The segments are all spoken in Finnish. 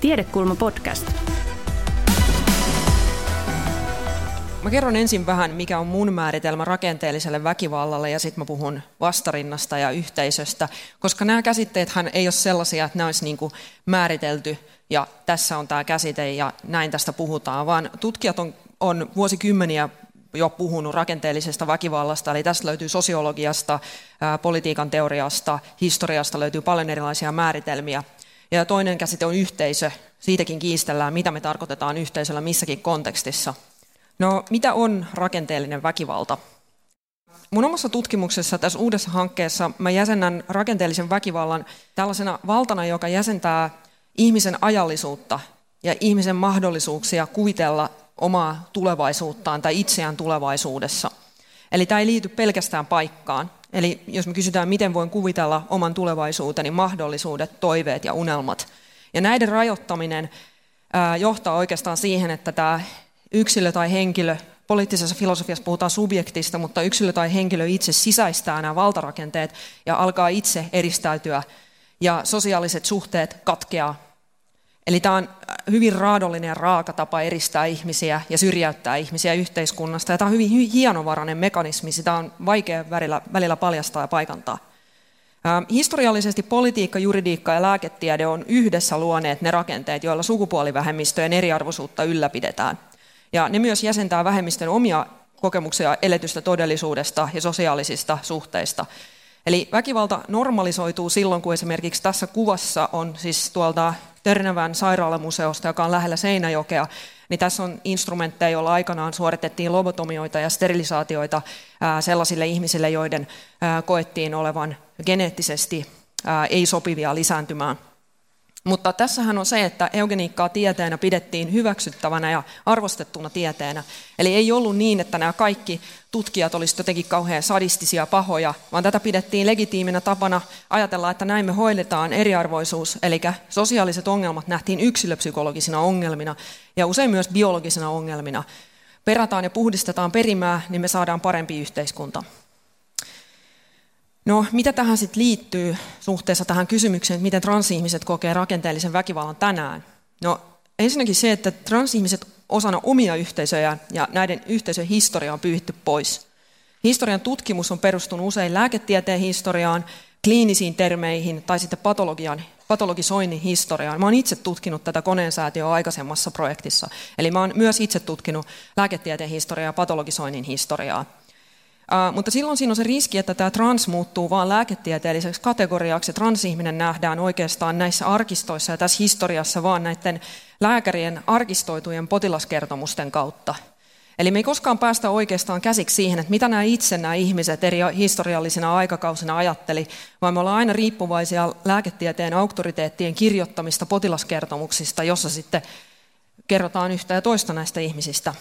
Tiedekulma podcast. Mä kerron ensin vähän, mikä on mun määritelmä rakenteelliselle väkivallalle ja sitten mä puhun vastarinnasta ja yhteisöstä, koska nämä käsitteethän ei ole sellaisia, että nämä olisi niin kuin määritelty ja tässä on tämä käsite ja näin tästä puhutaan, vaan tutkijat on, on vuosikymmeniä jo puhunut rakenteellisesta väkivallasta, eli tästä löytyy sosiologiasta, politiikan teoriasta, historiasta löytyy paljon erilaisia määritelmiä. Ja toinen käsite on yhteisö. Siitäkin kiistellään, mitä me tarkoitetaan yhteisöllä missäkin kontekstissa. No, mitä on rakenteellinen väkivalta? Mun omassa tutkimuksessa tässä uudessa hankkeessa mä jäsennän rakenteellisen väkivallan tällaisena valtana, joka jäsentää ihmisen ajallisuutta ja ihmisen mahdollisuuksia kuvitella omaa tulevaisuuttaan tai itseään tulevaisuudessa. Eli tämä ei liity pelkästään paikkaan. Eli jos me kysytään, miten voin kuvitella oman tulevaisuuteni mahdollisuudet, toiveet ja unelmat. Ja näiden rajoittaminen johtaa oikeastaan siihen, että tämä yksilö tai henkilö, poliittisessa filosofiassa puhutaan subjektista, mutta yksilö tai henkilö itse sisäistää nämä valtarakenteet ja alkaa itse eristäytyä ja sosiaaliset suhteet katkeaa Eli tämä on hyvin raadollinen ja raaka tapa eristää ihmisiä ja syrjäyttää ihmisiä yhteiskunnasta. Ja tämä on hyvin hienovarainen mekanismi, sitä on vaikea välillä, välillä paljastaa ja paikantaa. Historiallisesti politiikka, juridiikka ja lääketiede on yhdessä luoneet ne rakenteet, joilla sukupuolivähemmistöjen eriarvoisuutta ylläpidetään. Ja ne myös jäsentää vähemmistön omia kokemuksia eletystä todellisuudesta ja sosiaalisista suhteista. Eli väkivalta normalisoituu silloin, kun esimerkiksi tässä kuvassa on siis tuolta Törnävän sairaalamuseosta, joka on lähellä Seinäjokea, niin tässä on instrumentteja, joilla aikanaan suoritettiin lobotomioita ja sterilisaatioita sellaisille ihmisille, joiden koettiin olevan geneettisesti ei-sopivia lisääntymään. Mutta tässähän on se, että eugeniikkaa tieteenä pidettiin hyväksyttävänä ja arvostettuna tieteenä. Eli ei ollut niin, että nämä kaikki tutkijat olisivat jotenkin kauhean sadistisia pahoja, vaan tätä pidettiin legitiiminä tapana ajatella, että näin me hoidetaan eriarvoisuus, eli sosiaaliset ongelmat nähtiin yksilöpsykologisina ongelmina ja usein myös biologisina ongelmina. Perataan ja puhdistetaan perimää, niin me saadaan parempi yhteiskunta. No, mitä tähän sitten liittyy suhteessa tähän kysymykseen, että miten transihmiset kokee rakenteellisen väkivallan tänään? No, ensinnäkin se, että transihmiset osana omia yhteisöjä ja näiden yhteisöjen historia on pyyhitty pois. Historian tutkimus on perustunut usein lääketieteen historiaan, kliinisiin termeihin tai sitten patologian, patologisoinnin historiaan. Mä oon itse tutkinut tätä koneensäätiöä aikaisemmassa projektissa. Eli mä oon myös itse tutkinut lääketieteen historiaa ja patologisoinnin historiaa. Uh, mutta silloin siinä on se riski, että tämä trans muuttuu vain lääketieteelliseksi kategoriaksi. Transihminen nähdään oikeastaan näissä arkistoissa ja tässä historiassa vaan näiden lääkärien arkistoitujen potilaskertomusten kautta. Eli me ei koskaan päästä oikeastaan käsiksi siihen, että mitä nämä itse nämä ihmiset eri historiallisina aikakausina ajatteli, vaan me ollaan aina riippuvaisia lääketieteen auktoriteettien kirjoittamista potilaskertomuksista, jossa sitten kerrotaan yhtä ja toista näistä ihmisistä.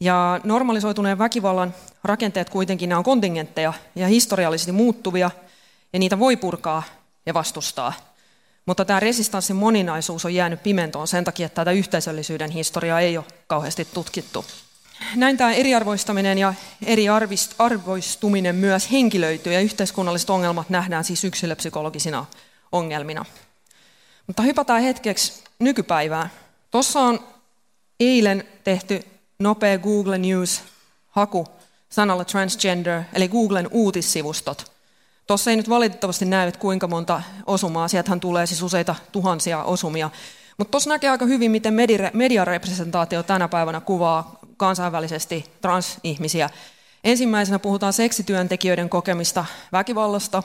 Ja normalisoituneen väkivallan rakenteet kuitenkin nämä on kontingentteja ja historiallisesti muuttuvia, ja niitä voi purkaa ja vastustaa. Mutta tämä resistanssin moninaisuus on jäänyt pimentoon sen takia, että tätä yhteisöllisyyden historiaa ei ole kauheasti tutkittu. Näin tämä eriarvoistaminen ja eriarvoistuminen myös henkilöityy ja yhteiskunnalliset ongelmat nähdään siis yksilöpsykologisina ongelmina. Mutta hypätään hetkeksi nykypäivään. Tuossa on eilen tehty nopea Google News-haku sanalla transgender, eli Googlen uutissivustot. Tuossa ei nyt valitettavasti näy, että kuinka monta osumaa, sieltähän tulee siis useita tuhansia osumia. Mutta tuossa näkee aika hyvin, miten mediarepresentaatio tänä päivänä kuvaa kansainvälisesti transihmisiä. Ensimmäisenä puhutaan seksityöntekijöiden kokemista väkivallasta.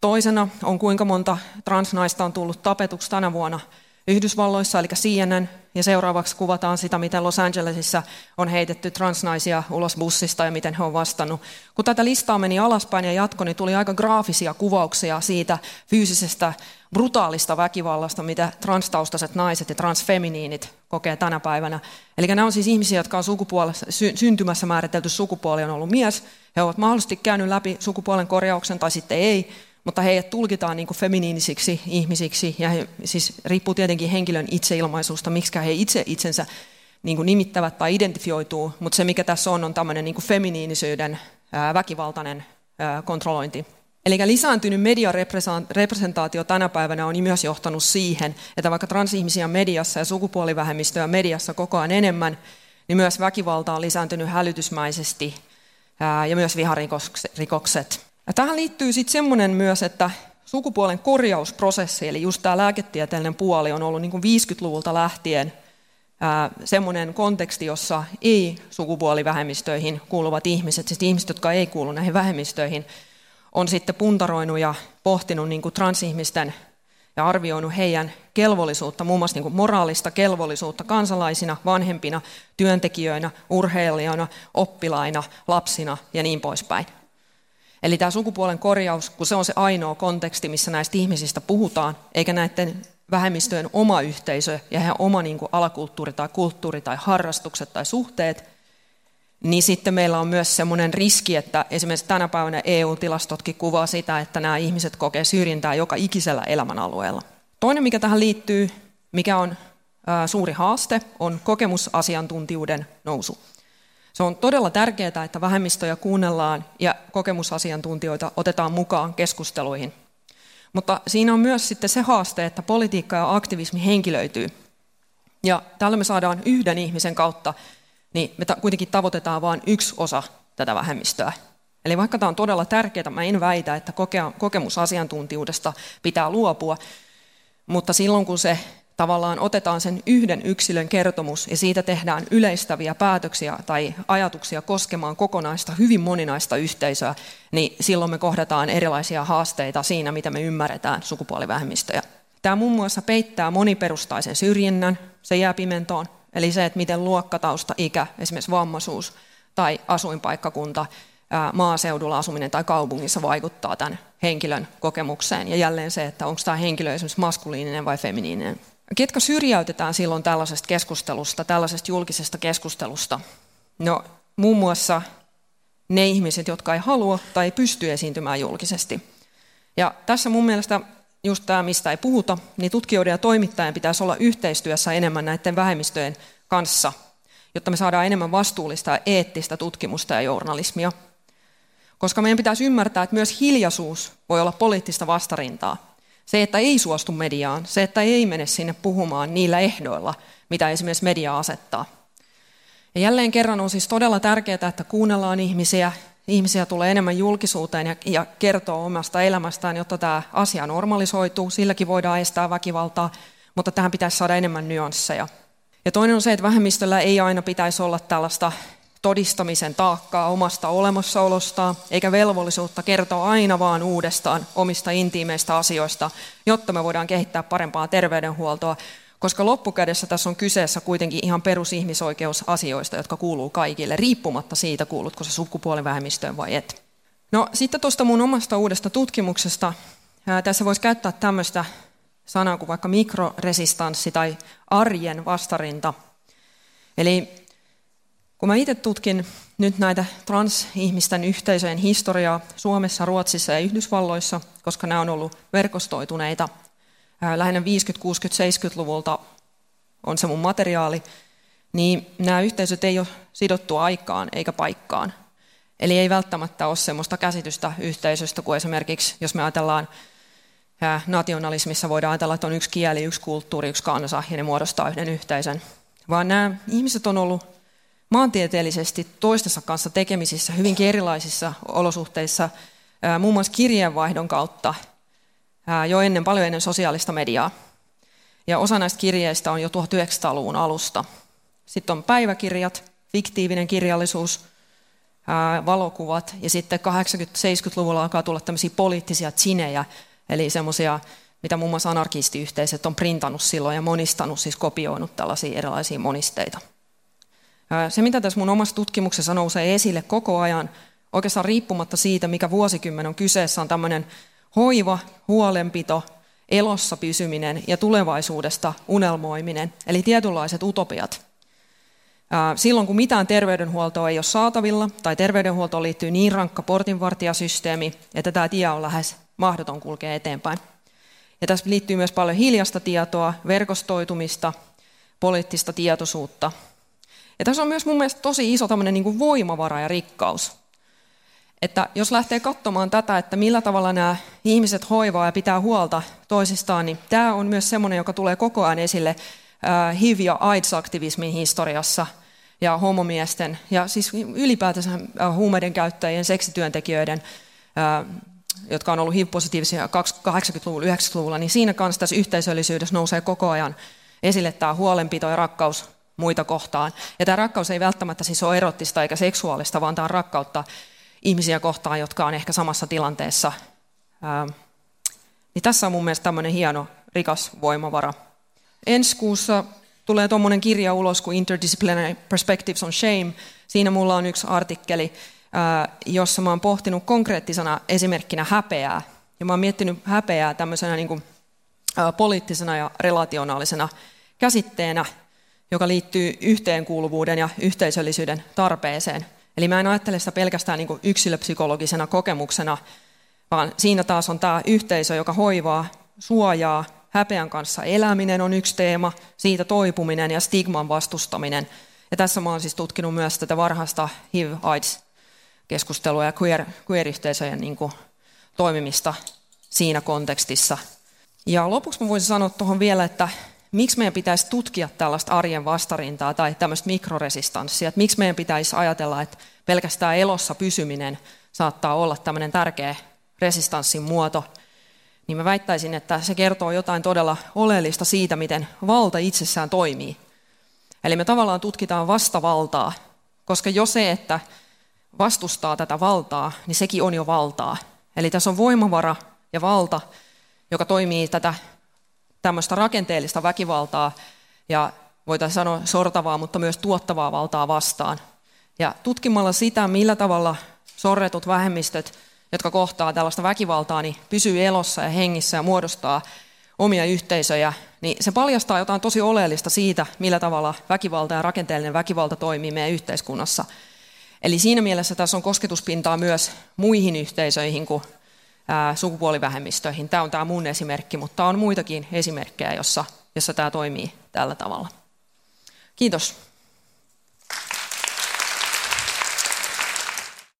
Toisena on kuinka monta transnaista on tullut tapetuksi tänä vuonna – Yhdysvalloissa, eli CNN, ja seuraavaksi kuvataan sitä, miten Los Angelesissa on heitetty transnaisia ulos bussista ja miten he on vastannut. Kun tätä listaa meni alaspäin ja jatko, niin tuli aika graafisia kuvauksia siitä fyysisestä brutaalista väkivallasta, mitä transtaustaiset naiset ja transfeminiinit kokee tänä päivänä. Eli nämä on siis ihmisiä, jotka on sukupuolessa, sy- syntymässä määritelty sukupuoli on ollut mies. He ovat mahdollisesti käynyt läpi sukupuolen korjauksen tai sitten ei, mutta heidät tulkitaan niin kuin feminiinisiksi ihmisiksi, ja he, siis riippuu tietenkin henkilön itseilmaisusta, miksi he itse itsensä niin kuin nimittävät tai identifioituu, mutta se mikä tässä on, on tämmöinen niin kuin feminiinisyyden ää, väkivaltainen ää, kontrollointi Eli lisääntynyt mediarepresentaatio tänä päivänä on myös johtanut siihen, että vaikka transihmisiä mediassa ja sukupuolivähemmistöjä mediassa koko ajan enemmän, niin myös väkivalta on lisääntynyt hälytysmäisesti ja myös viharikokset. Ja tähän liittyy sitten semmoinen myös, että sukupuolen korjausprosessi, eli just tämä lääketieteellinen puoli on ollut niin kuin 50-luvulta lähtien semmoinen konteksti, jossa ei-sukupuolivähemmistöihin kuuluvat ihmiset, siis ihmiset, jotka ei kuulu näihin vähemmistöihin, on sitten puntaroinut ja pohtinut niin kuin transihmisten ja arvioinut heidän kelvollisuutta, muun muassa niin kuin moraalista kelvollisuutta kansalaisina, vanhempina, työntekijöinä, urheilijoina, oppilaina, lapsina ja niin poispäin. Eli tämä sukupuolen korjaus, kun se on se ainoa konteksti, missä näistä ihmisistä puhutaan, eikä näiden vähemmistöjen oma yhteisö ja heidän oma niin kuin alakulttuuri tai kulttuuri tai harrastukset tai suhteet, niin sitten meillä on myös sellainen riski, että esimerkiksi tänä päivänä EU-tilastotkin kuvaa sitä, että nämä ihmiset kokee syrjintää joka ikisellä elämänalueella. Toinen, mikä tähän liittyy, mikä on suuri haaste, on kokemusasiantuntijuuden nousu. Se on todella tärkeää, että vähemmistöjä kuunnellaan ja kokemusasiantuntijoita otetaan mukaan keskusteluihin. Mutta siinä on myös sitten se haaste, että politiikka ja aktivismi henkilöityy. Ja tällä me saadaan yhden ihmisen kautta, niin me kuitenkin tavoitetaan vain yksi osa tätä vähemmistöä. Eli vaikka tämä on todella tärkeää, mä en väitä, että kokemusasiantuntijuudesta pitää luopua, mutta silloin kun se tavallaan otetaan sen yhden yksilön kertomus ja siitä tehdään yleistäviä päätöksiä tai ajatuksia koskemaan kokonaista, hyvin moninaista yhteisöä, niin silloin me kohdataan erilaisia haasteita siinä, mitä me ymmärretään sukupuolivähemmistöjä. Tämä muun muassa peittää moniperustaisen syrjinnän, se jää pimentoon, eli se, että miten luokkatausta, ikä, esimerkiksi vammaisuus tai asuinpaikkakunta, maaseudulla asuminen tai kaupungissa vaikuttaa tämän henkilön kokemukseen. Ja jälleen se, että onko tämä henkilö esimerkiksi maskuliininen vai feminiininen. Ketkä syrjäytetään silloin tällaisesta keskustelusta, tällaisesta julkisesta keskustelusta? No muun muassa ne ihmiset, jotka ei halua tai ei pysty esiintymään julkisesti. Ja tässä mun mielestä just tämä, mistä ei puhuta, niin tutkijoiden ja toimittajien pitäisi olla yhteistyössä enemmän näiden vähemmistöjen kanssa, jotta me saadaan enemmän vastuullista ja eettistä tutkimusta ja journalismia. Koska meidän pitäisi ymmärtää, että myös hiljaisuus voi olla poliittista vastarintaa. Se, että ei suostu mediaan, se, että ei mene sinne puhumaan niillä ehdoilla, mitä esimerkiksi media asettaa. Ja jälleen kerran on siis todella tärkeää, että kuunnellaan ihmisiä, ihmisiä tulee enemmän julkisuuteen ja, ja kertoo omasta elämästään, jotta tämä asia normalisoituu. Silläkin voidaan estää väkivaltaa, mutta tähän pitäisi saada enemmän nyansseja. Ja toinen on se, että vähemmistöllä ei aina pitäisi olla tällaista todistamisen taakkaa omasta olemassaolostaan, eikä velvollisuutta kertoa aina vaan uudestaan omista intiimeistä asioista, jotta me voidaan kehittää parempaa terveydenhuoltoa, koska loppukädessä tässä on kyseessä kuitenkin ihan perusihmisoikeusasioista, jotka kuuluu kaikille, riippumatta siitä, kuulutko se sukupuolivähemmistöön vai et. No sitten tuosta mun omasta uudesta tutkimuksesta, ää, tässä voisi käyttää tämmöistä sanaa kuin vaikka mikroresistanssi tai arjen vastarinta. Eli kun mä itse tutkin nyt näitä transihmisten yhteisöjen historiaa Suomessa, Ruotsissa ja Yhdysvalloissa, koska nämä on ollut verkostoituneita, lähinnä 50-, 60-, 70-luvulta on se mun materiaali, niin nämä yhteisöt ei ole sidottu aikaan eikä paikkaan. Eli ei välttämättä ole sellaista käsitystä yhteisöstä kuin esimerkiksi, jos me ajatellaan nationalismissa, voidaan ajatella, että on yksi kieli, yksi kulttuuri, yksi kansa ja ne muodostaa yhden yhteisön. Vaan nämä ihmiset on ollut maantieteellisesti toistensa kanssa tekemisissä hyvinkin erilaisissa olosuhteissa, muun muassa kirjeenvaihdon kautta jo ennen, paljon ennen sosiaalista mediaa. Ja osa näistä kirjeistä on jo 1900-luvun alusta. Sitten on päiväkirjat, fiktiivinen kirjallisuus, valokuvat ja sitten 80-70-luvulla alkaa tulla tämmöisiä poliittisia tsinejä, eli semmoisia, mitä muun muassa anarkistiyhteisöt on printannut silloin ja monistanut, siis kopioinut tällaisia erilaisia monisteita. Se, mitä tässä mun omassa tutkimuksessa nousee esille koko ajan, oikeastaan riippumatta siitä, mikä vuosikymmen on kyseessä, on tämmöinen hoiva, huolenpito, elossa pysyminen ja tulevaisuudesta unelmoiminen, eli tietynlaiset utopiat. Silloin kun mitään terveydenhuoltoa ei ole saatavilla, tai terveydenhuoltoon liittyy niin rankka portinvartijasysteemi, että tämä tie on lähes mahdoton kulkea eteenpäin. Ja tässä liittyy myös paljon hiljasta tietoa, verkostoitumista, poliittista tietoisuutta ja tässä on myös mun mielestä tosi iso tämmöinen niin kuin voimavara ja rikkaus. että jos lähtee katsomaan tätä, että millä tavalla nämä ihmiset hoivaa ja pitää huolta toisistaan, niin tämä on myös semmoinen, joka tulee koko ajan esille HIV- ja AIDS-aktivismin historiassa ja homomiesten ja siis ylipäätänsä huumeiden käyttäjien, seksityöntekijöiden, jotka on ollut HIV-positiivisia 80-luvulla, 90-luvulla, niin siinä kanssa tässä yhteisöllisyydessä nousee koko ajan esille tämä huolenpito ja rakkaus muita kohtaan. Ja tämä rakkaus ei välttämättä siis ole erottista eikä seksuaalista, vaan tämä on rakkautta ihmisiä kohtaan, jotka on ehkä samassa tilanteessa. Ää, niin tässä on mun mielestä tämmöinen hieno, rikas voimavara. Ensi kuussa tulee tuommoinen kirja ulos kuin Interdisciplinary Perspectives on Shame. Siinä mulla on yksi artikkeli, ää, jossa mä oon pohtinut konkreettisena esimerkkinä häpeää. Ja mä oon miettinyt häpeää tämmöisenä niin kuin, ää, poliittisena ja relationaalisena käsitteenä, joka liittyy yhteenkuuluvuuden ja yhteisöllisyyden tarpeeseen. Eli mä en ajattele sitä pelkästään niin yksilöpsykologisena kokemuksena, vaan siinä taas on tämä yhteisö, joka hoivaa, suojaa, häpeän kanssa eläminen on yksi teema, siitä toipuminen ja stigman vastustaminen. Ja tässä mä oon siis tutkinut myös tätä varhaista HIV-AIDS-keskustelua ja queer, queer-yhteisöjen niin kuin, toimimista siinä kontekstissa. Ja lopuksi mä voisin sanoa tuohon vielä, että miksi meidän pitäisi tutkia tällaista arjen vastarintaa tai tämmöistä mikroresistanssia, että miksi meidän pitäisi ajatella, että pelkästään elossa pysyminen saattaa olla tämmöinen tärkeä resistanssin muoto, niin mä väittäisin, että se kertoo jotain todella oleellista siitä, miten valta itsessään toimii. Eli me tavallaan tutkitaan vastavaltaa, koska jo se, että vastustaa tätä valtaa, niin sekin on jo valtaa. Eli tässä on voimavara ja valta, joka toimii tätä tämmöistä rakenteellista väkivaltaa ja voitaisiin sanoa sortavaa, mutta myös tuottavaa valtaa vastaan. Ja tutkimalla sitä, millä tavalla sorretut vähemmistöt, jotka kohtaa tällaista väkivaltaa, niin pysyy elossa ja hengissä ja muodostaa omia yhteisöjä, niin se paljastaa jotain tosi oleellista siitä, millä tavalla väkivalta ja rakenteellinen väkivalta toimii meidän yhteiskunnassa. Eli siinä mielessä tässä on kosketuspintaa myös muihin yhteisöihin kuin sukupuolivähemmistöihin. Tämä on tämä mun esimerkki, mutta on muitakin esimerkkejä, jossa, jossa tämä toimii tällä tavalla. Kiitos.